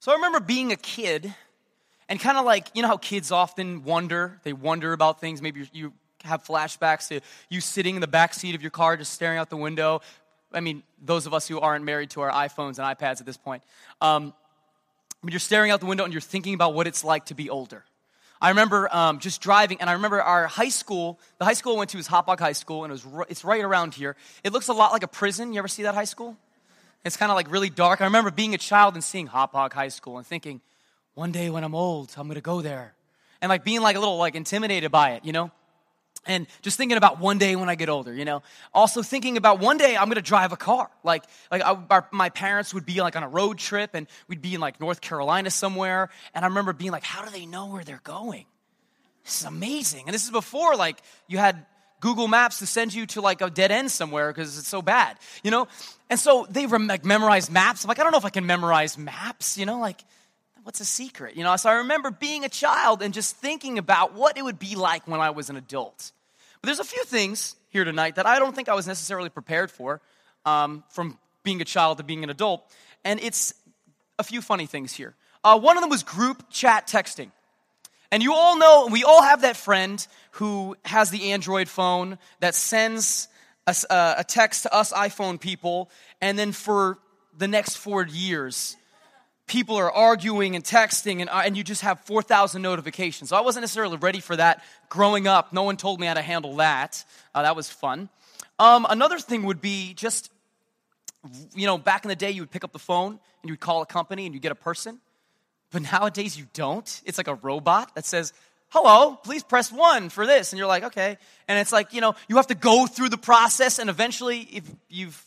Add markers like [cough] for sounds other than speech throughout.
So I remember being a kid and kind of like, you know how kids often wonder, they wonder about things. Maybe you have flashbacks to you sitting in the back seat of your car just staring out the window. I mean, those of us who aren't married to our iPhones and iPads at this point. Um, but you're staring out the window and you're thinking about what it's like to be older. I remember um, just driving, and I remember our high school. The high school I went to was Hauppauge High School, and it was it's right around here. It looks a lot like a prison. You ever see that high school? It's kind of like really dark. I remember being a child and seeing Hauppauge High School and thinking, one day when I'm old, I'm gonna go there, and like being like a little like intimidated by it, you know and just thinking about one day when I get older, you know. Also thinking about one day I'm gonna drive a car. Like, like I, our, my parents would be like on a road trip, and we'd be in like North Carolina somewhere. And I remember being like, "How do they know where they're going? This is amazing." And this is before like you had Google Maps to send you to like a dead end somewhere because it's so bad, you know. And so they rem- like memorize maps. I'm like, I don't know if I can memorize maps, you know, like what's a secret? You know, so I remember being a child and just thinking about what it would be like when I was an adult. But there's a few things here tonight that I don't think I was necessarily prepared for um, from being a child to being an adult. And it's a few funny things here. Uh, one of them was group chat texting. And you all know, we all have that friend who has the Android phone that sends a, uh, a text to us iPhone people, and then for the next four years, people are arguing and texting, and, uh, and you just have 4,000 notifications. So I wasn't necessarily ready for that growing up. No one told me how to handle that. Uh, that was fun. Um, another thing would be just, you know, back in the day, you would pick up the phone and you would call a company and you get a person. But nowadays, you don't. It's like a robot that says, hello, please press one for this. And you're like, okay. And it's like, you know, you have to go through the process, and eventually, if you've,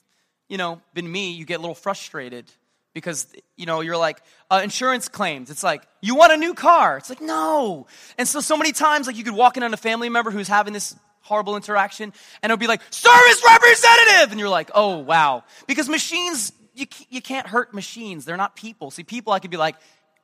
you know, been me, you get a little frustrated because you know you're like uh, insurance claims. It's like you want a new car? It's like no. And so so many times like you could walk in on a family member who's having this horrible interaction and it'll be like service representative! And you're like oh wow. Because machines you, you can't hurt machines. They're not people. See people i could be like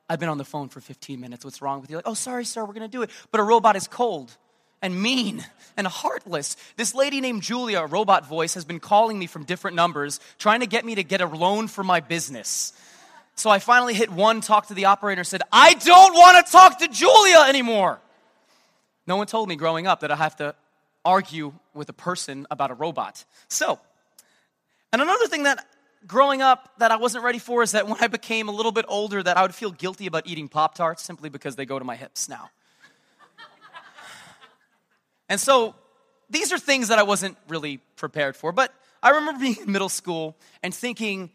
i've been on the phone for 15 minutes what's wrong with you like oh sorry sir we're going to do it but a robot is cold and mean and heartless. This lady named Julia, a robot voice, has been calling me from different numbers, trying to get me to get a loan for my business. So I finally hit one, talked to the operator, said, I don't want to talk to Julia anymore. No one told me growing up that I have to argue with a person about a robot. So, and another thing that growing up that I wasn't ready for is that when I became a little bit older that I would feel guilty about eating Pop Tarts simply because they go to my hips now. [laughs] And so these are things that I wasn't really prepared for. But I remember being in middle school and thinking,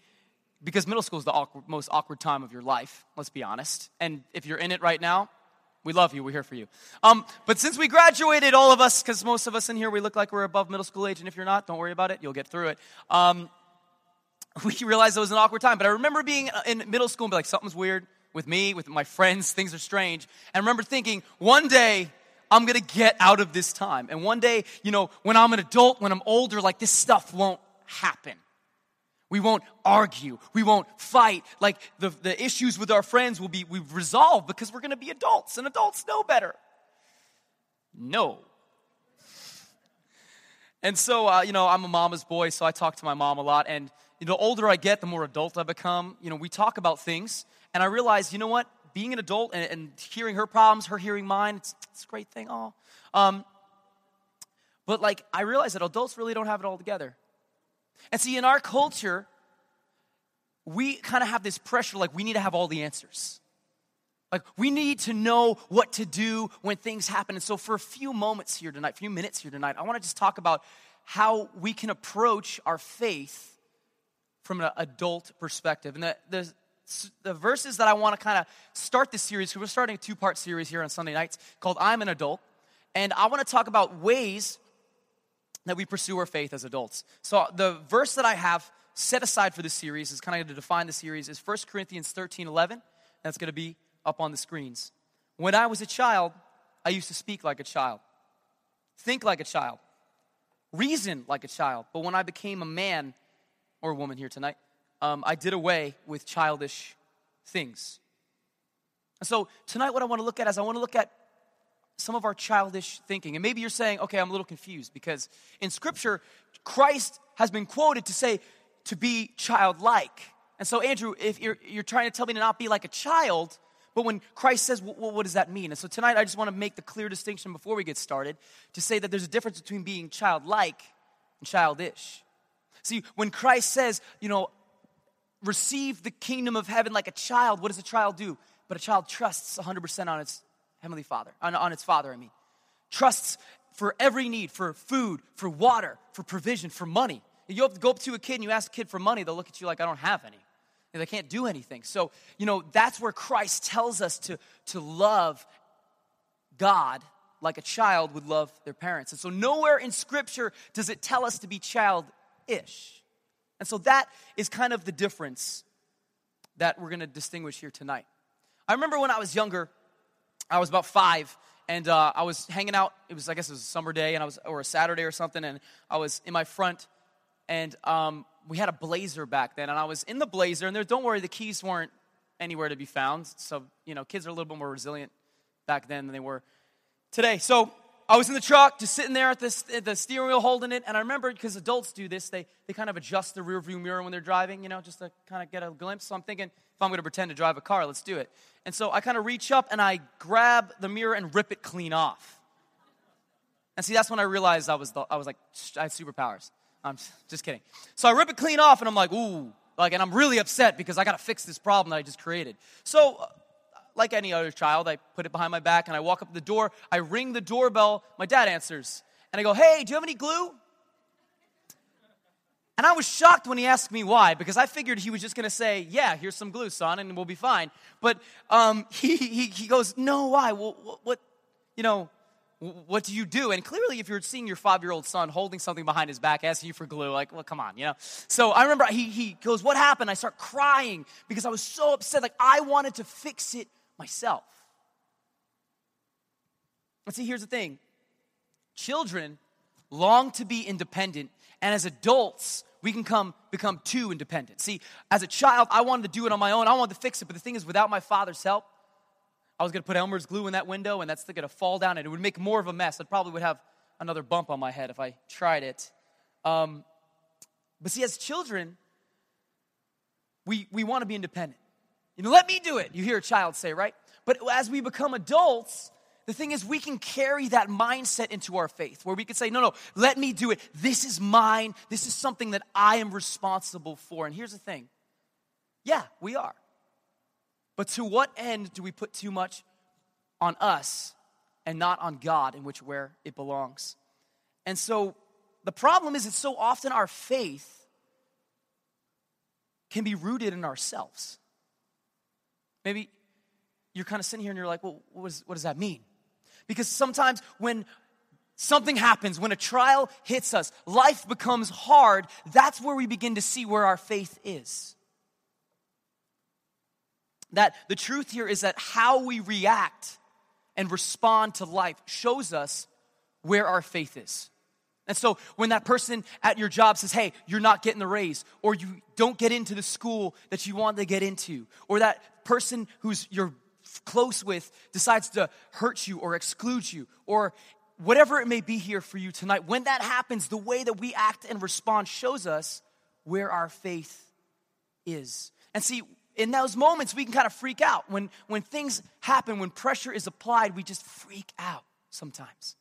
because middle school is the awkward, most awkward time of your life, let's be honest. And if you're in it right now, we love you. We're here for you. Um, but since we graduated, all of us, because most of us in here, we look like we're above middle school age. And if you're not, don't worry about it. You'll get through it. Um, [laughs] we realized it was an awkward time. But I remember being in middle school and be like, something's weird with me, with my friends. Things are strange. And I remember thinking, one day I'm gonna get out of this time. And one day, you know, when I'm an adult, when I'm older, like this stuff won't happen. We won't argue. We won't fight. Like the, the issues with our friends will be we've resolved because we're gonna be adults, and adults know better. No. And so, uh, you know, I'm a mama's boy, so I talk to my mom a lot. And the older I get, the more adult I become. You know, we talk about things, and I realize, you know what? being an adult and, and hearing her problems, her hearing mine, it's, it's a great thing. all. um, but like I realize that adults really don't have it all together. And see, in our culture, we kind of have this pressure like we need to have all the answers. Like we need to know what to do when things happen. And so for a few moments here tonight, a few minutes here tonight, I want to just talk about how we can approach our faith from an adult perspective. And the, the, the verses that I want to kind of start this series, because we're starting a two part series here on Sunday nights called I'm an Adult. And I want to talk about ways that we pursue our faith as adults. So the verse that I have set aside for this series is kind of to define the series is 1 Corinthians 13 11. That's going to be up on the screens. When I was a child, I used to speak like a child, think like a child, reason like a child. But when I became a man or woman here tonight, um, I did away with childish things. And so tonight, what I want to look at is I want to look at some of our childish thinking. And maybe you're saying, okay, I'm a little confused because in Scripture, Christ has been quoted to say to be childlike. And so, Andrew, if you're, you're trying to tell me to not be like a child, but when Christ says, well, what does that mean? And so tonight, I just want to make the clear distinction before we get started to say that there's a difference between being childlike and childish. See, when Christ says, you know, receive the kingdom of heaven like a child, what does a child do? But a child trusts 100% on its heavenly father, on, on its father, I mean. Trusts for every need, for food, for water, for provision, for money. You go up to a kid and you ask a kid for money, they'll look at you like, I don't have any. And They can't do anything. So, you know, that's where Christ tells us to, to love God like a child would love their parents. And so, nowhere in Scripture does it tell us to be childish. And so, that is kind of the difference that we're going to distinguish here tonight. I remember when I was younger, I was about five, and uh, I was hanging out. It was, I guess, it was a summer day, and I was, or a Saturday or something, and I was in my front, and um, we had a blazer back then, and I was in the blazer, and there, don't worry, the keys weren't anywhere to be found. So, you know, kids are a little bit more resilient back then than they were today. So I was in the truck, just sitting there at the, at the steering wheel holding it, and I remember because adults do this, they, they kind of adjust the rear view mirror when they're driving, you know, just to kind of get a glimpse. So I'm thinking, if I'm going to pretend to drive a car, let's do it. And so I kind of reach up and I grab the mirror and rip it clean off. And see, that's when I realized I was, the, I was like, I had superpowers. I'm just kidding. So I rip it clean off and I'm like, ooh, like, and I'm really upset because I got to fix this problem that I just created. So, like any other child, I put it behind my back and I walk up to the door. I ring the doorbell. My dad answers. And I go, hey, do you have any glue? And I was shocked when he asked me why, because I figured he was just going to say, yeah, here's some glue, son, and we'll be fine. But um, [laughs] he, he, he goes, no, why? Well, what, what, you know, what do you do? And clearly, if you're seeing your five year old son holding something behind his back, asking you for glue, like, well, come on, you know? So I remember he, he goes, What happened? I start crying because I was so upset. Like, I wanted to fix it myself. But see, here's the thing children long to be independent, and as adults, we can come become too independent. See, as a child, I wanted to do it on my own. I wanted to fix it, but the thing is, without my father's help, I was going to put Elmer's glue in that window and that's going to fall down and it would make more of a mess. I probably would have another bump on my head if I tried it. Um, but see, as children, we, we want to be independent. You know, let me do it, you hear a child say, right? But as we become adults, the thing is, we can carry that mindset into our faith where we can say, no, no, let me do it. This is mine. This is something that I am responsible for. And here's the thing yeah, we are. But to what end do we put too much on us and not on God, in which where it belongs? And so the problem is that so often our faith can be rooted in ourselves. Maybe you're kind of sitting here and you're like, well, what, is, what does that mean? Because sometimes when something happens, when a trial hits us, life becomes hard, that's where we begin to see where our faith is that the truth here is that how we react and respond to life shows us where our faith is. And so when that person at your job says, hey, you're not getting the raise, or you don't get into the school that you want to get into, or that person who's you're close with decides to hurt you or exclude you, or whatever it may be here for you tonight, when that happens, the way that we act and respond shows us where our faith is. And see, in those moments, we can kind of freak out. When, when things happen, when pressure is applied, we just freak out sometimes.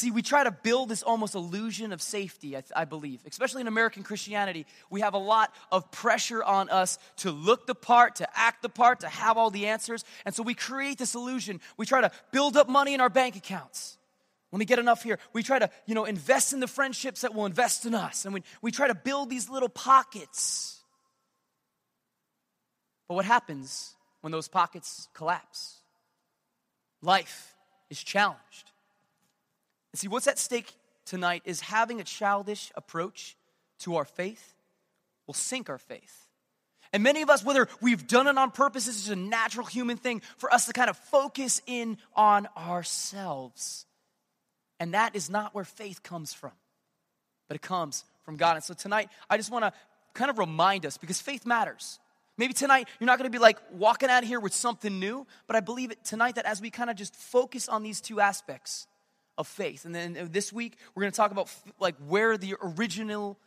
See, we try to build this almost illusion of safety, I, I, believe. Especially in American Christianity, we have a lot of pressure on us to look the part, to act the part, to have all the answers. And so we create this illusion. We try to build up money in our bank accounts. Let me get enough here. We try to, you know, invest in the friendships that will invest in us. And we, we try to build these little pockets but what happens when those pockets collapse? Life is challenged. See, what's at stake tonight is having a childish approach to our faith will sink our faith. And many of us, whether we've done it on purpose, this is a natural human thing for us to kind of focus in on ourselves. And that is not where faith comes from, but it comes from God. And so tonight, I just want to kind of remind us because faith matters. Maybe tonight you're not going to be like walking out of here with something new, but I believe it tonight that as we kind of just focus on these two aspects of faith, and then this week we're going to talk about like where the original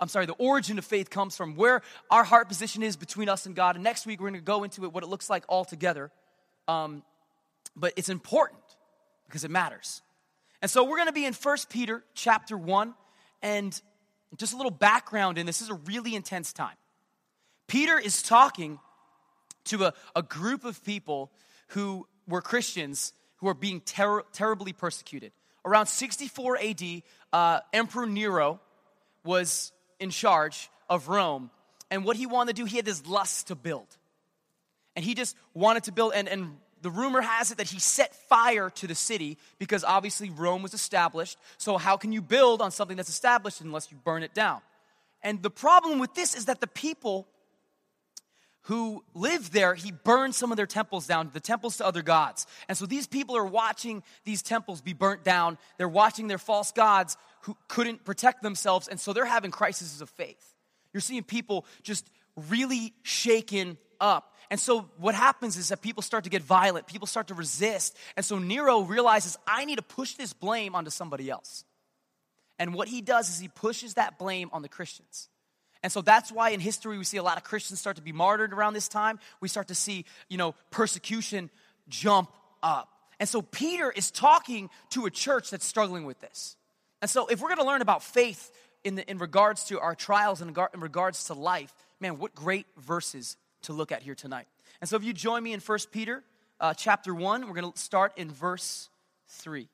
I'm sorry, the origin of faith comes from, where our heart position is between us and God. And next week, we're going to go into it, what it looks like all together. Um, but it's important because it matters. And so we're going to be in 1 Peter chapter 1. And just a little background in this, this is a really intense time. Peter is talking to a, a group of people who were Christians who are being ter- terribly persecuted. Around 64 AD, uh, Emperor Nero was in charge of Rome. And what he wanted to do, he had this lust to build. And he just wanted to build, and, and the rumor has it that he set fire to the city because obviously Rome was established. So, how can you build on something that's established unless you burn it down? And the problem with this is that the people who lived there, he burned some of their temples down, the temples to other gods. And so these people are watching these temples be burnt down. They're watching their false gods who couldn't protect themselves. And so they're having crises of faith. You're seeing people just really shaken up. And so what happens is that people start to get violent, people start to resist. And so Nero realizes, I need to push this blame onto somebody else. And what he does is he pushes that blame on the Christians. And so that's why in history we see a lot of Christians start to be martyred around this time. We start to see, you know, persecution jump up. And so Peter is talking to a church that's struggling with this. And so if we're going to learn about faith in, the, in regards to our trials and in regards to life, man, what great verses to look at here tonight. And so if you join me in 1 Peter uh, chapter 1, we're going to start in verse 3.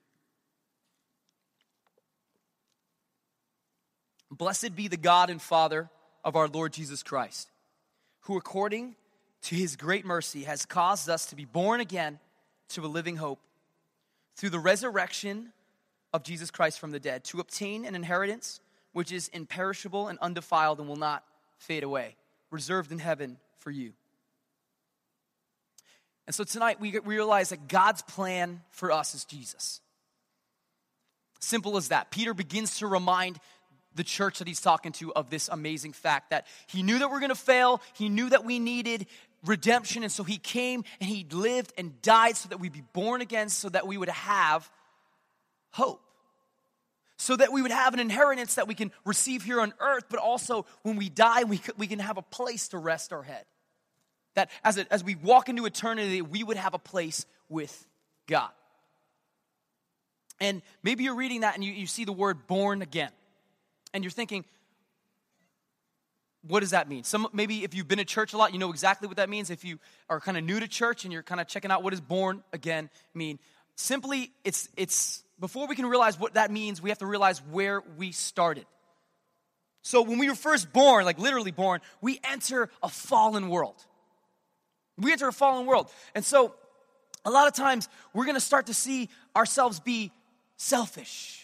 Blessed be the God and Father of our Lord Jesus Christ, who according to his great mercy has caused us to be born again to a living hope through the resurrection of Jesus Christ from the dead, to obtain an inheritance which is imperishable and undefiled and will not fade away, reserved in heaven for you. And so tonight we realize that God's plan for us is Jesus. Simple as that. Peter begins to remind the church that he's talking to of this amazing fact that he knew that we're going to fail, he knew that we needed redemption, and so he came and he lived and died so that we'd be born again, so that we would have hope. So that we would have an inheritance that we can receive here on earth, but also when we die, we, we can have a place to rest our head. That as, a, as we walk into eternity, we would have a place with God. And maybe you're reading that and you, you see the word born again and you're thinking, what does that mean? Some maybe if you've been to church a lot, you know exactly what that means. If you are kind of new to church and you're kind of checking out what does born again mean, simply it's it's before we can realize what that means, we have to realize where we started. So when we were first born, like literally born, we enter a fallen world. We enter a fallen world. And so a lot of times we're going to start to see ourselves be selfish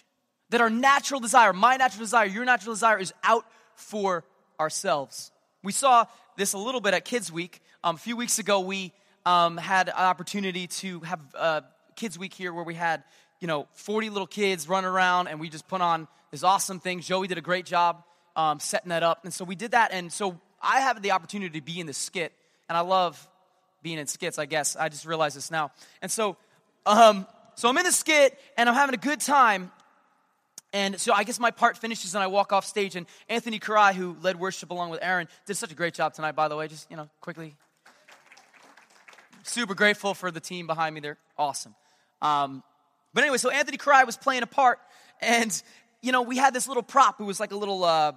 that our natural desire, my natural desire, your natural desire is out for ourselves. We saw this a little bit at Kids Week. Um, a few weeks ago, we um, had an opportunity to have uh, Kids Week here where we had, you know, 40 little kids run around and we just put on this awesome thing. Joey did a great job um, setting that up. And so we did that. And so I have the opportunity to be in the skit. And I love being in skits, I guess. I just realized this now. And so, um, so I'm in the skit and I'm having a good time. And so I guess my part finishes and I walk off stage. And Anthony Karai, who led worship along with Aaron, did such a great job tonight, by the way. Just, you know, quickly. Super grateful for the team behind me. They're awesome. Um, but anyway, so Anthony Karai was playing a part. And, you know, we had this little prop. It was like a little uh,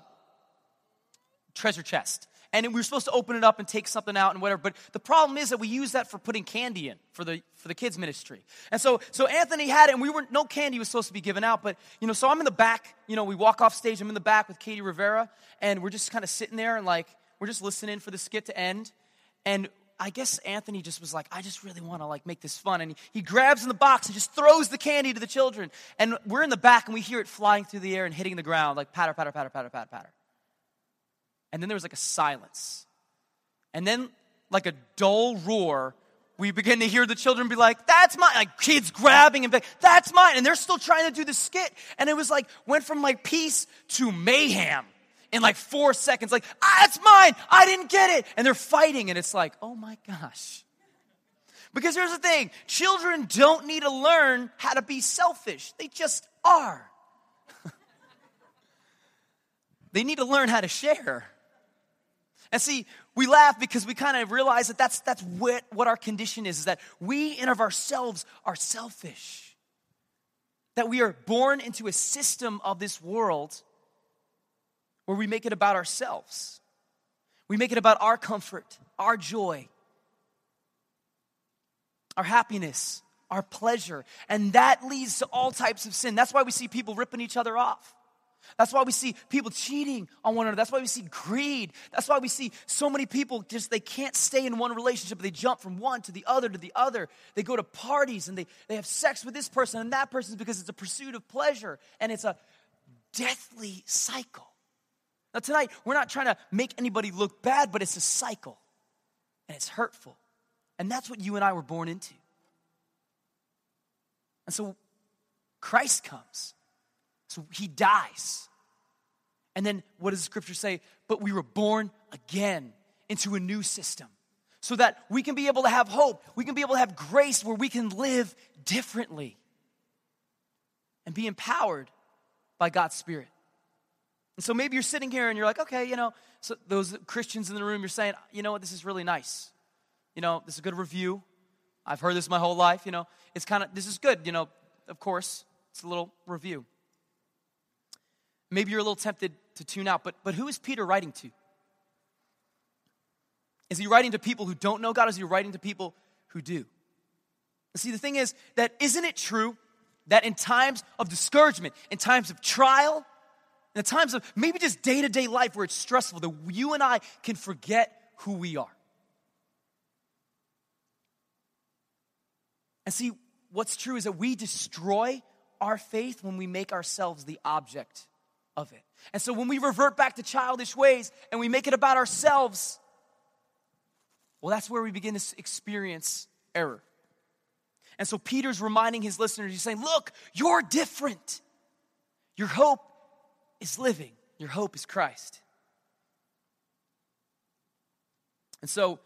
treasure chest and we were supposed to open it up and take something out and whatever. But the problem is that we use that for putting candy in for the for the kids ministry. And so so Anthony had it, and we were no candy was supposed to be given out. But you know, so I'm in the back. You know, we walk off stage. I'm in the back with Katie Rivera, and we're just kind of sitting there and like we're just listening for the skit to end. And I guess Anthony just was like, I just really want to like make this fun. And he, he grabs in the box and just throws the candy to the children. And we're in the back and we hear it flying through the air and hitting the ground like patter, patter, patter, patter, patter, patter. And then there was like a silence. And then, like a dull roar, we begin to hear the children be like, that's mine. Like kids grabbing and like, that's mine. And they're still trying to do the skit. And it was like, went from like peace to mayhem in like four seconds. Like, ah, that's mine. I didn't get it. And they're fighting. And it's like, oh my gosh. Because here's the thing children don't need to learn how to be selfish, they just are. [laughs] they need to learn how to share. And see, we laugh because we kind of realize that that's, that's what, what our condition is, is that we in of ourselves are selfish. That we are born into a system of this world where we make it about ourselves. We make it about our comfort, our joy, our happiness, our pleasure. And that leads to all types of sin. That's why we see people ripping each other off. That's why we see people cheating on one another. That's why we see greed. That's why we see so many people just they can't stay in one relationship. They jump from one to the other to the other. They go to parties and they, they have sex with this person and that person because it's a pursuit of pleasure and it's a deathly cycle. Now, tonight, we're not trying to make anybody look bad, but it's a cycle and it's hurtful. And that's what you and I were born into. And so Christ comes so he dies. And then what does the scripture say? But we were born again into a new system so that we can be able to have hope. We can be able to have grace where we can live differently and be empowered by God's Spirit. And so maybe you're sitting here and you're like, okay, you know, so those Christians in the room, you're saying, you know what, this is really nice. You know, this is a good review. I've heard this my whole life, you know. It's kind of, this is good, you know, of course, it's a little review. Maybe you're a little tempted to tune out, but, but who is Peter writing to? Is he writing to people who don't know God? Is he writing to people who do? See, the thing is that isn't it true that in times of discouragement, in times of trial, in the times of maybe just day to day life where it's stressful, that you and I can forget who we are? And see, what's true is that we destroy our faith when we make ourselves the object of it. And so when we revert back to childish ways and we make it about ourselves, well, that's where we begin to experience error. And so Peter's reminding his listeners, he's saying, Look, you're different. Your hope is living, your hope is Christ. And so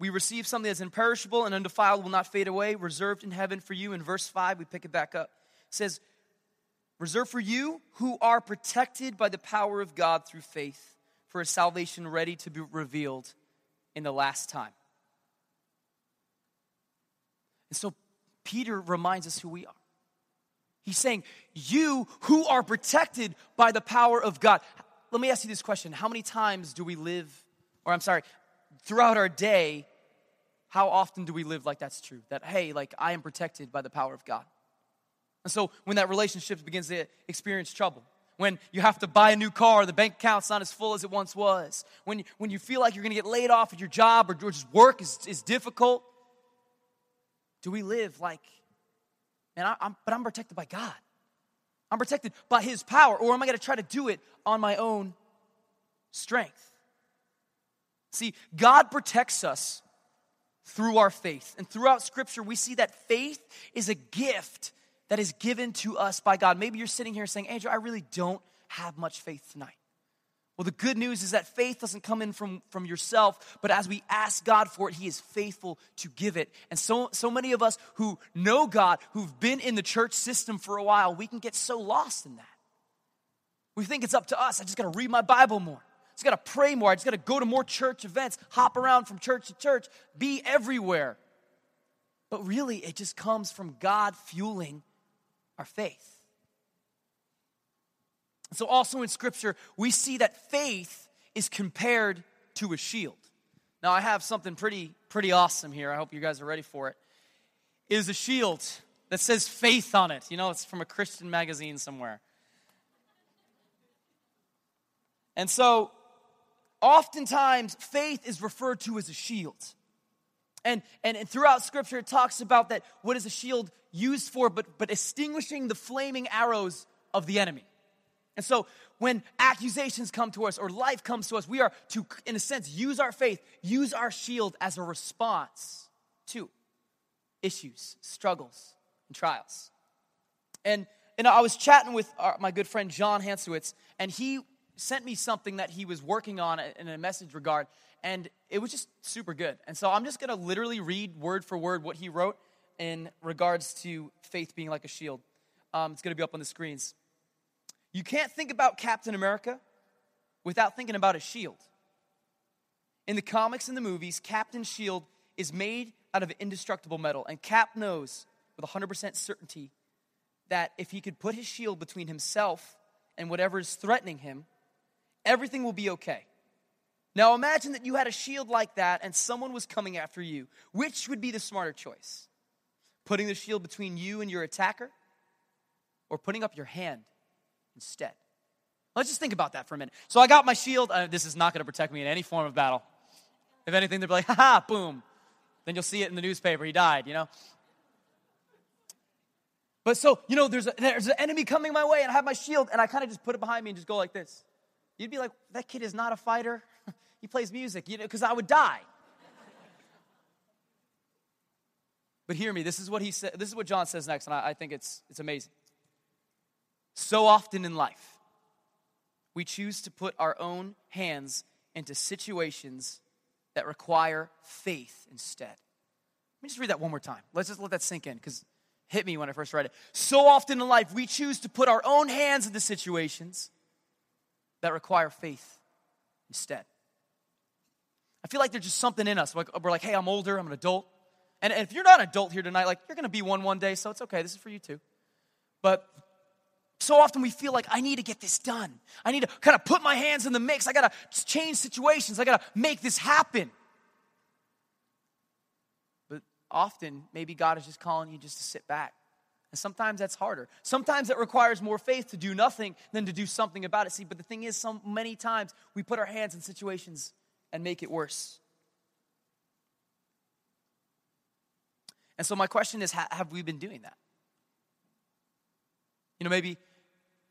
we receive something that's imperishable and undefiled, will not fade away, reserved in heaven for you. In verse 5, we pick it back up. It says, reserved for you who are protected by the power of God through faith for a salvation ready to be revealed in the last time. And so Peter reminds us who we are. He's saying, You who are protected by the power of God. Let me ask you this question How many times do we live, or I'm sorry, throughout our day, how often do we live like that's true? That, hey, like I am protected by the power of God. And so when that relationship begins to experience trouble, when you have to buy a new car, the bank account's not as full as it once was, when, when you feel like you're gonna get laid off at your job or just work is, is difficult, do we live like, man, I, I'm, but I'm protected by God. I'm protected by His power, or am I gonna try to do it on my own strength? See, God protects us through our faith. And throughout Scripture, we see that faith is a gift that is given to us by God. Maybe you're sitting here saying, Andrew, I really don't have much faith tonight. Well, the good news is that faith doesn't come in from, from yourself, but as we ask God for it, He is faithful to give it. And so, so many of us who know God, who've been in the church system for a while, we can get so lost in that. We think it's up to us. I just got to read my Bible more. I just got to pray more. I just got to go to more church events, hop around from church to church, be everywhere. But really, it just comes from God fueling our faith. So, also in Scripture, we see that faith is compared to a shield. Now, I have something pretty, pretty awesome here. I hope you guys are ready for it. It is a shield that says faith on it. You know, it's from a Christian magazine somewhere. And so, oftentimes, faith is referred to as a shield. And, and, and throughout Scripture, it talks about that what is a shield used for, but, but extinguishing the flaming arrows of the enemy. And so when accusations come to us or life comes to us, we are to, in a sense, use our faith, use our shield as a response to issues, struggles, and trials. And, and I was chatting with our, my good friend John Hansowitz, and he sent me something that he was working on in a message regard, and it was just super good. And so I'm just gonna literally read word for word what he wrote, in regards to faith being like a shield. Um, it's going to be up on the screens. You can't think about Captain America without thinking about a shield. In the comics and the movies, Captain Shield is made out of indestructible metal, and Cap knows with 100% certainty that if he could put his shield between himself and whatever is threatening him, everything will be okay. Now imagine that you had a shield like that and someone was coming after you. Which would be the smarter choice? Putting the shield between you and your attacker or putting up your hand instead? Let's just think about that for a minute. So I got my shield. Uh, this is not going to protect me in any form of battle. If anything, they'll be like, ha boom. Then you'll see it in the newspaper. He died, you know? But so, you know, there's, a, there's an enemy coming my way, and I have my shield, and I kind of just put it behind me and just go like this. You'd be like, that kid is not a fighter. [laughs] he plays music, you know, because I would die. But hear me, this is what he said, this is what John says next, and I, I think it's it's amazing. So often in life, we choose to put our own hands into situations that require faith instead. Let me just read that one more time. Let's just let that sink in because hit me when I first read it. So often in life, we choose to put our own hands into situations that require faith instead. I feel like there's just something in us. Like we're like, hey, I'm older, I'm an adult. And if you're not an adult here tonight, like you're gonna be one one day, so it's okay. This is for you too. But so often we feel like I need to get this done. I need to kind of put my hands in the mix. I gotta change situations. I gotta make this happen. But often, maybe God is just calling you just to sit back. And sometimes that's harder. Sometimes it requires more faith to do nothing than to do something about it. See, but the thing is, so many times we put our hands in situations and make it worse. And so, my question is have we been doing that? You know, maybe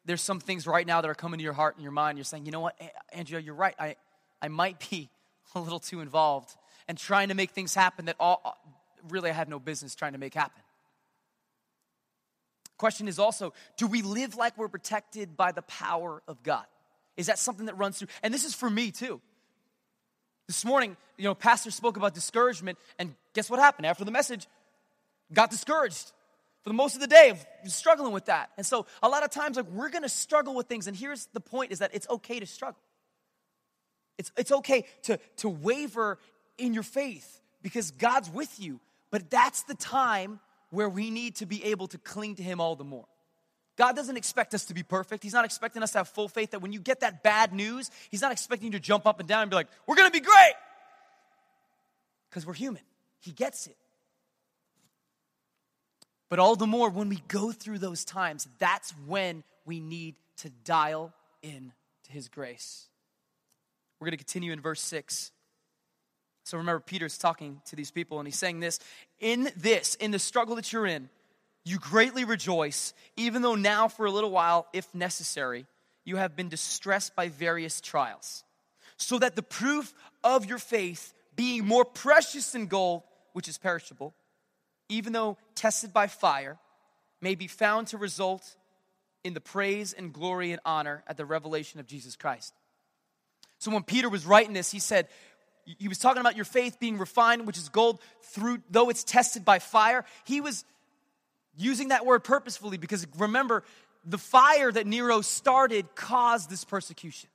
there's some things right now that are coming to your heart and your mind. You're saying, you know what, Andrew, you're right. I, I might be [laughs] a little too involved and trying to make things happen that all, really I have no business trying to make happen. Question is also do we live like we're protected by the power of God? Is that something that runs through? And this is for me too. This morning, you know, Pastor spoke about discouragement, and guess what happened? After the message, got discouraged for the most of the day of struggling with that. And so a lot of times, like we're gonna struggle with things, and here's the point is that it's okay to struggle. It's, it's okay to, to waver in your faith because God's with you. But that's the time where we need to be able to cling to Him all the more. God doesn't expect us to be perfect. He's not expecting us to have full faith that when you get that bad news, He's not expecting you to jump up and down and be like, we're gonna be great. Because we're human. He gets it. But all the more when we go through those times, that's when we need to dial in to His grace. We're going to continue in verse 6. So remember, Peter's talking to these people and he's saying this In this, in the struggle that you're in, you greatly rejoice, even though now, for a little while, if necessary, you have been distressed by various trials, so that the proof of your faith, being more precious than gold, which is perishable, even though tested by fire, may be found to result in the praise and glory and honor at the revelation of Jesus Christ. So when Peter was writing this, he said, he was talking about your faith being refined, which is gold, through though it's tested by fire. He was using that word purposefully because remember, the fire that Nero started caused this persecution.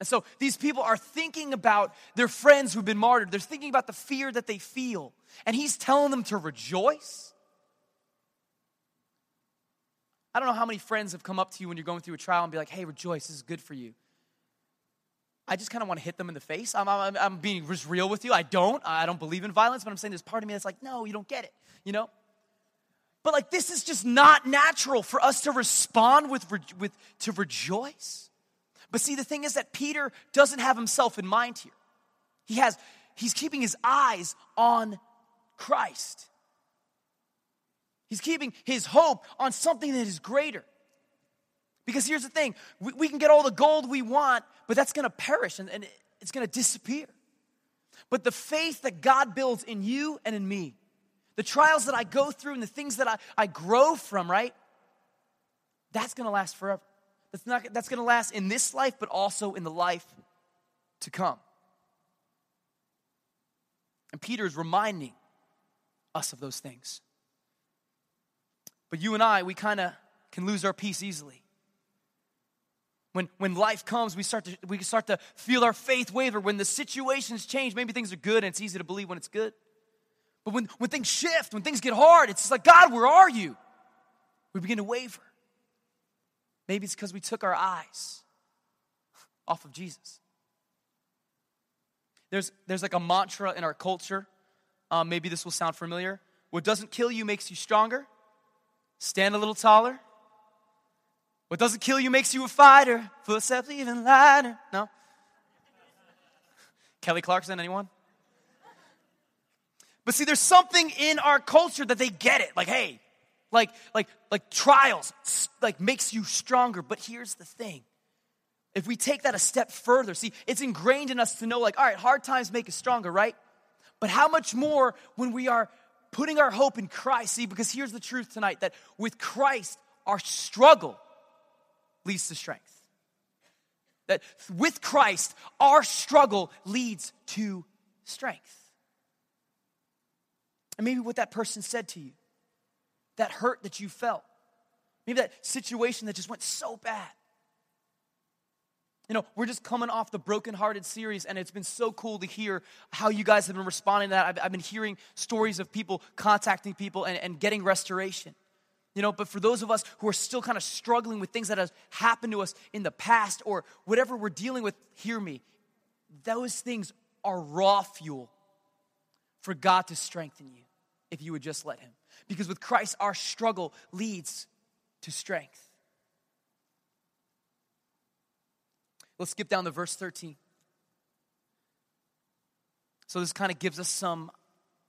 And so these people are thinking about their friends who've been martyred. They're thinking about the fear that they feel. And he's telling them to rejoice. I don't know how many friends have come up to you when you're going through a trial and be like, hey, rejoice, this is good for you. I just kind of want to hit them in the face. I'm, I'm, I'm being real with you. I don't. I don't believe in violence, but I'm saying there's part of me that's like, no, you don't get it, you know? But like, this is just not natural for us to respond with, with to rejoice. But see, the thing is that Peter doesn't have himself in mind here. He has, he's keeping his eyes on Christ. He's keeping his hope on something that is greater. Because here's the thing we, we can get all the gold we want, but that's gonna perish and, and it's gonna disappear. But the faith that God builds in you and in me, the trials that I go through and the things that I, I grow from, right? That's gonna last forever. That's, not, that's going to last in this life, but also in the life to come. And Peter is reminding us of those things. But you and I, we kind of can lose our peace easily. When, when life comes, we start, to, we start to feel our faith waver. When the situations change, maybe things are good and it's easy to believe when it's good. But when, when things shift, when things get hard, it's just like, God, where are you? We begin to waver. Maybe it's because we took our eyes off of Jesus. There's, there's like a mantra in our culture. Um, maybe this will sound familiar. What doesn't kill you makes you stronger. Stand a little taller. What doesn't kill you makes you a fighter. Footsteps even lighter. No? Kelly Clarkson, anyone? But see, there's something in our culture that they get it. Like, hey, like, like, like trials, like makes you stronger. But here's the thing. If we take that a step further, see, it's ingrained in us to know, like, all right, hard times make us stronger, right? But how much more when we are putting our hope in Christ? See, because here's the truth tonight that with Christ, our struggle leads to strength. That with Christ, our struggle leads to strength. And maybe what that person said to you, that hurt that you felt, maybe that situation that just went so bad. You know, we're just coming off the Brokenhearted series, and it's been so cool to hear how you guys have been responding to that. I've, I've been hearing stories of people contacting people and, and getting restoration. You know, but for those of us who are still kind of struggling with things that have happened to us in the past or whatever we're dealing with, hear me. Those things are raw fuel for God to strengthen you if you would just let Him. Because with Christ, our struggle leads to strength. Let's skip down to verse 13. So, this kind of gives us some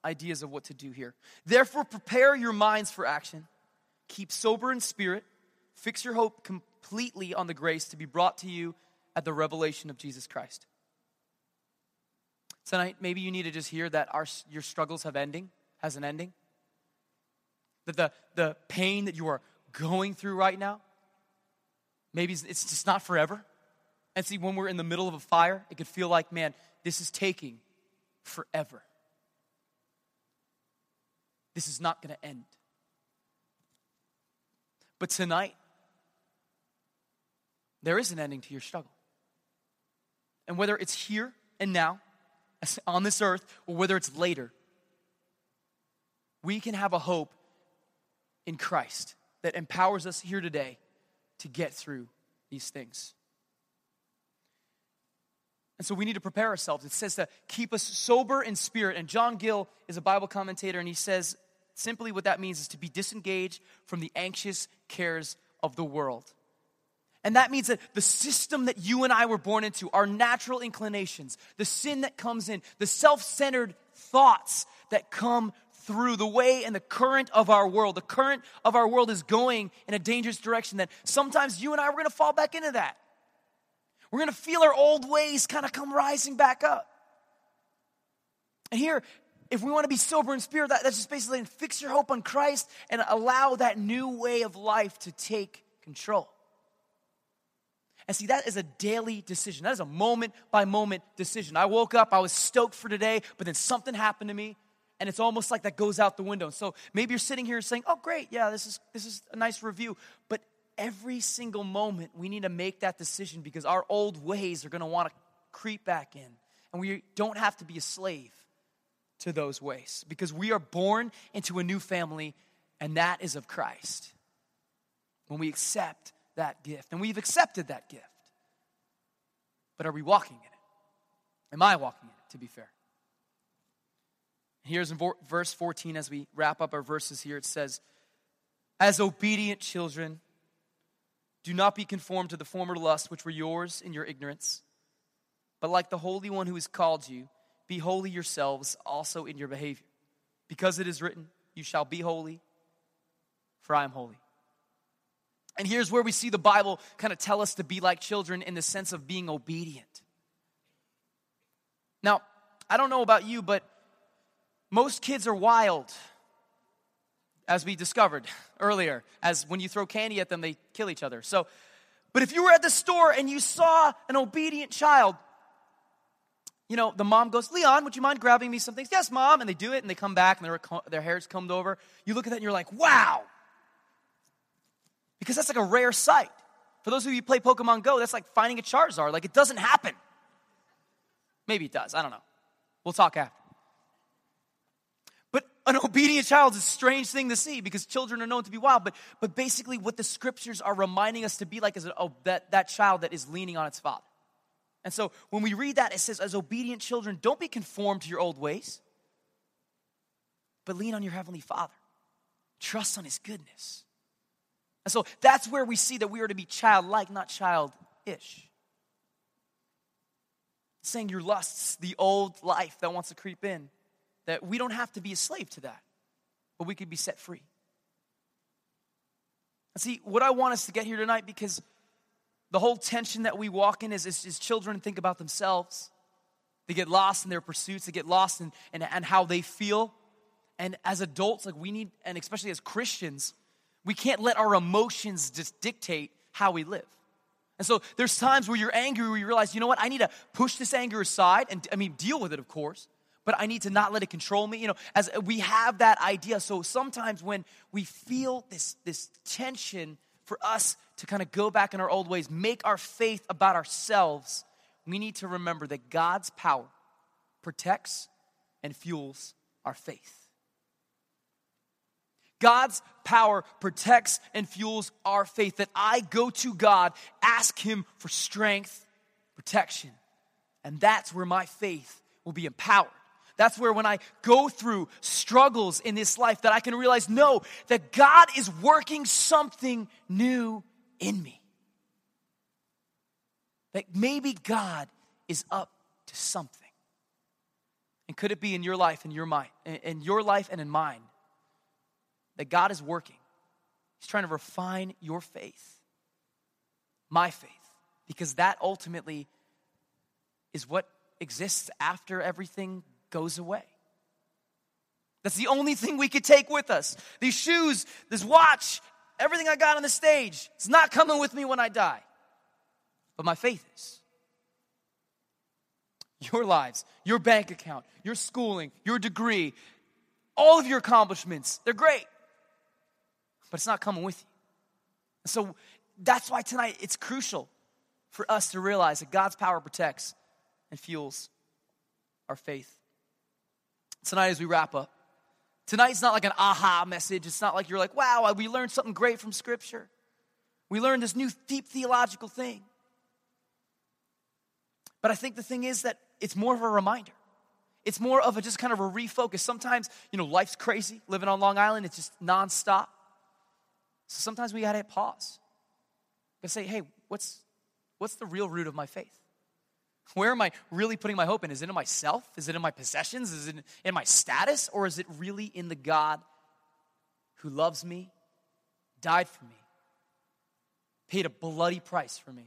ideas of what to do here. Therefore, prepare your minds for action, keep sober in spirit, fix your hope completely on the grace to be brought to you at the revelation of Jesus Christ. Tonight, maybe you need to just hear that our, your struggles have ending, has an ending. That the, the pain that you are going through right now, maybe it's just not forever. And see, when we're in the middle of a fire, it could feel like, man, this is taking forever. This is not going to end. But tonight, there is an ending to your struggle. And whether it's here and now, [laughs] on this earth, or whether it's later, we can have a hope in Christ that empowers us here today to get through these things. And so we need to prepare ourselves. It says to keep us sober in spirit. And John Gill is a Bible commentator, and he says simply what that means is to be disengaged from the anxious cares of the world. And that means that the system that you and I were born into, our natural inclinations, the sin that comes in, the self centered thoughts that come through the way and the current of our world. The current of our world is going in a dangerous direction that sometimes you and I were going to fall back into that. We're going to feel our old ways kind of come rising back up. And here, if we want to be sober in spirit, that, that's just basically fix your hope on Christ and allow that new way of life to take control. And see, that is a daily decision. That is a moment by moment decision. I woke up, I was stoked for today, but then something happened to me, and it's almost like that goes out the window. So maybe you're sitting here saying, "Oh, great, yeah, this is this is a nice review," but every single moment we need to make that decision because our old ways are going to want to creep back in. And we don't have to be a slave to those ways because we are born into a new family, and that is of Christ. When we accept that gift, and we've accepted that gift. But are we walking in it? Am I walking in it, to be fair? Here's in verse 14 as we wrap up our verses here it says, As obedient children, do not be conformed to the former lusts which were yours in your ignorance, but like the Holy One who has called you, be holy yourselves also in your behavior. Because it is written, You shall be holy, for I am holy. And here's where we see the Bible kind of tell us to be like children in the sense of being obedient. Now, I don't know about you, but most kids are wild as we discovered earlier, as when you throw candy at them, they kill each other. So, but if you were at the store and you saw an obedient child, you know, the mom goes, Leon, would you mind grabbing me some things? Yes, mom. And they do it and they come back and their, their hair's combed over. You look at that and you're like, wow. Because that's like a rare sight. For those of you who play Pokemon Go, that's like finding a Charizard. Like it doesn't happen. Maybe it does. I don't know. We'll talk after. An obedient child is a strange thing to see because children are known to be wild. But, but basically, what the scriptures are reminding us to be like is oh, that, that child that is leaning on its father. And so when we read that, it says, as obedient children, don't be conformed to your old ways, but lean on your heavenly father. Trust on his goodness. And so that's where we see that we are to be childlike, not childish. saying your lusts, the old life that wants to creep in, that we don't have to be a slave to that, but we could be set free. And see, what I want us to get here tonight, because the whole tension that we walk in is, is, is children think about themselves. They get lost in their pursuits, they get lost in, in, in how they feel. And as adults, like we need, and especially as Christians, we can't let our emotions just dictate how we live. And so there's times where you're angry where you realize, you know what, I need to push this anger aside and I mean deal with it, of course, but I need to not let it control me. You know, as we have that idea. So sometimes when we feel this, this tension for us to kind of go back in our old ways, make our faith about ourselves, we need to remember that God's power protects and fuels our faith. God's power protects and fuels our faith. That I go to God, ask Him for strength, protection, and that's where my faith will be empowered. That's where when I go through struggles in this life that I can realize no that God is working something new in me. That maybe God is up to something. And could it be in your life, in your mind, in your life and in mine? that God is working. He's trying to refine your faith, my faith, because that ultimately is what exists after everything goes away. That's the only thing we could take with us. These shoes, this watch, everything I got on the stage, it's not coming with me when I die. But my faith is. Your lives, your bank account, your schooling, your degree, all of your accomplishments, they're great but it's not coming with you. So that's why tonight it's crucial for us to realize that God's power protects and fuels our faith. Tonight, as we wrap up, tonight's not like an aha message. It's not like you're like, wow, we learned something great from Scripture. We learned this new deep theological thing. But I think the thing is that it's more of a reminder. It's more of a just kind of a refocus. Sometimes, you know, life's crazy. Living on Long Island, it's just nonstop. So sometimes we gotta pause. and say, hey, what's what's the real root of my faith? Where am I really putting my hope in? Is it in myself? Is it in my possessions? Is it in my status? Or is it really in the God who loves me, died for me, paid a bloody price for me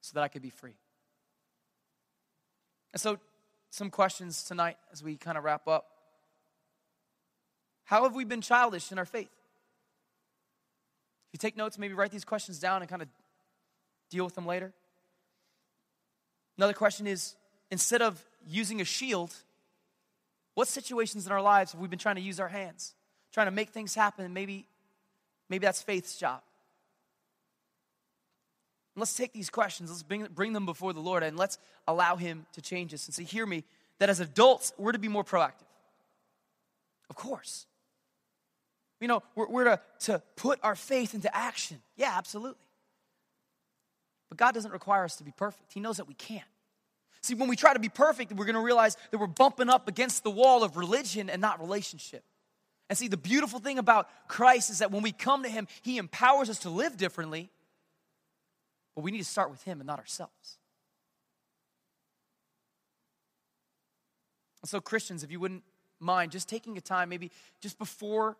so that I could be free? And so, some questions tonight as we kind of wrap up. How have we been childish in our faith? If you take notes, maybe write these questions down and kind of deal with them later. Another question is instead of using a shield, what situations in our lives have we been trying to use our hands, trying to make things happen? Maybe, maybe that's faith's job. And let's take these questions, let's bring, bring them before the Lord, and let's allow Him to change us. And say, hear me, that as adults, we're to be more proactive. Of course. You know, we're, we're to, to put our faith into action. Yeah, absolutely. But God doesn't require us to be perfect, He knows that we can't. See, when we try to be perfect, we're going to realize that we're bumping up against the wall of religion and not relationship. And see, the beautiful thing about Christ is that when we come to Him, He empowers us to live differently, but we need to start with Him and not ourselves. And so, Christians, if you wouldn't mind just taking a time, maybe just before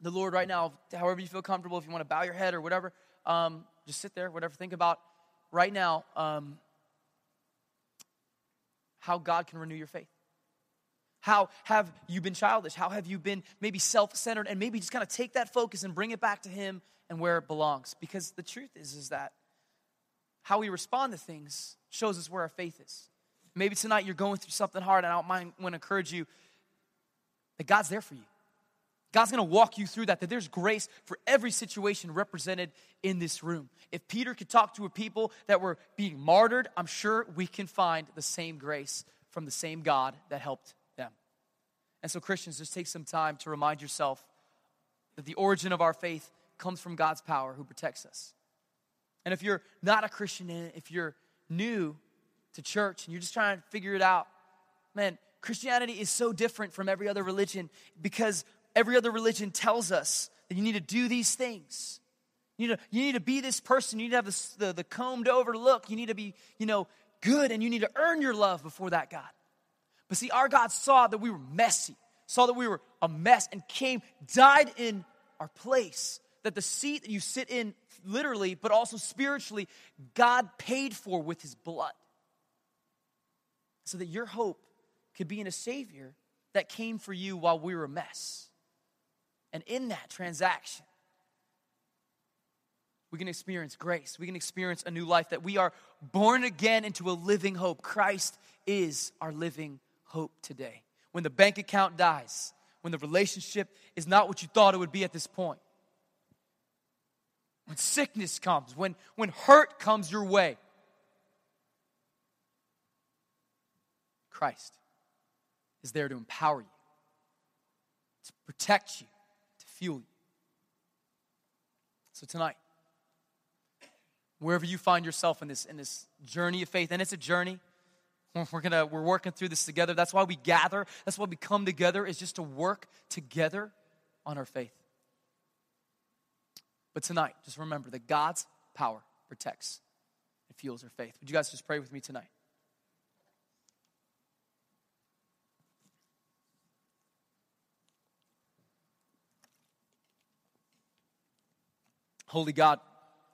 the Lord right now, however you feel comfortable, if you want to bow your head or whatever, um, just sit there, whatever. Think about right now um, how God can renew your faith. How have you been childish? How have you been maybe self centered? And maybe just kind of take that focus and bring it back to Him and where it belongs. Because the truth is, is that how we respond to things shows us where our faith is. Maybe tonight you're going through something hard, and I don't mind want to encourage you that God's there for you. God's gonna walk you through that, that there's grace for every situation represented in this room. If Peter could talk to a people that were being martyred, I'm sure we can find the same grace from the same God that helped them. And so, Christians, just take some time to remind yourself that the origin of our faith comes from God's power who protects us. And if you're not a Christian, eh, if you're new to church and you're just trying to figure it out, man, Christianity is so different from every other religion because every other religion tells us that you need to do these things. You need to, you need to be this person. You need to have the, the combed over look. You need to be, you know, good and you need to earn your love before that God. But see, our God saw that we were messy, saw that we were a mess, and came, died in our place. That the seat that you sit in, literally, but also spiritually, God paid for with his blood. So that your hope could be in a Savior that came for you while we were a mess. And in that transaction, we can experience grace. We can experience a new life, that we are born again into a living hope. Christ is our living hope today. When the bank account dies, when the relationship is not what you thought it would be at this point, when sickness comes, when, when hurt comes your way, Christ is there to empower you, to protect you, fuel you. So tonight, wherever you find yourself in this in this journey of faith, and it's a journey. We're gonna we're working through this together. That's why we gather. That's why we come together is just to work together on our faith. But tonight, just remember that God's power protects and fuels our faith. Would you guys just pray with me tonight? Holy God,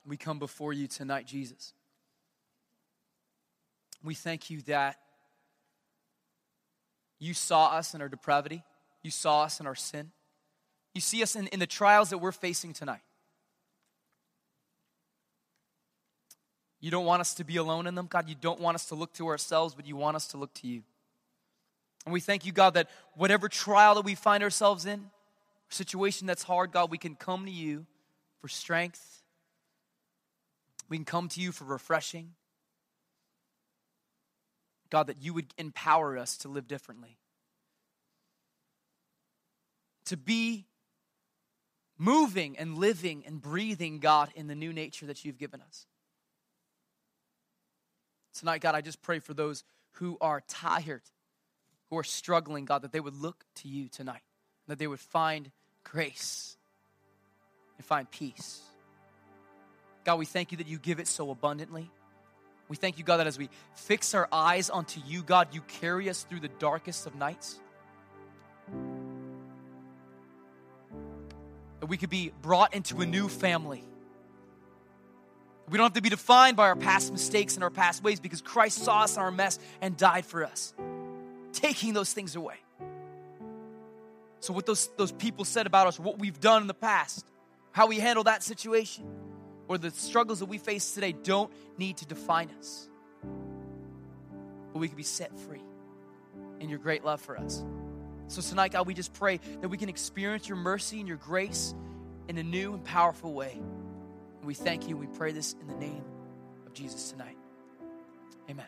we come before you tonight, Jesus. We thank you that you saw us in our depravity, you saw us in our sin, you see us in, in the trials that we're facing tonight. You don't want us to be alone in them, God. You don't want us to look to ourselves, but you want us to look to you. And we thank you, God, that whatever trial that we find ourselves in, situation that's hard, God, we can come to you for strength. We can come to you for refreshing. God, that you would empower us to live differently. To be moving and living and breathing, God, in the new nature that you've given us. Tonight, God, I just pray for those who are tired, who are struggling, God, that they would look to you tonight, that they would find grace and find peace. God, we thank you that you give it so abundantly. We thank you, God, that as we fix our eyes onto you, God, you carry us through the darkest of nights. That we could be brought into a new family. We don't have to be defined by our past mistakes and our past ways because Christ saw us in our mess and died for us, taking those things away. So, what those, those people said about us, what we've done in the past, how we handle that situation, or the struggles that we face today don't need to define us. But we can be set free in your great love for us. So tonight, God, we just pray that we can experience your mercy and your grace in a new and powerful way. We thank you. We pray this in the name of Jesus tonight. Amen.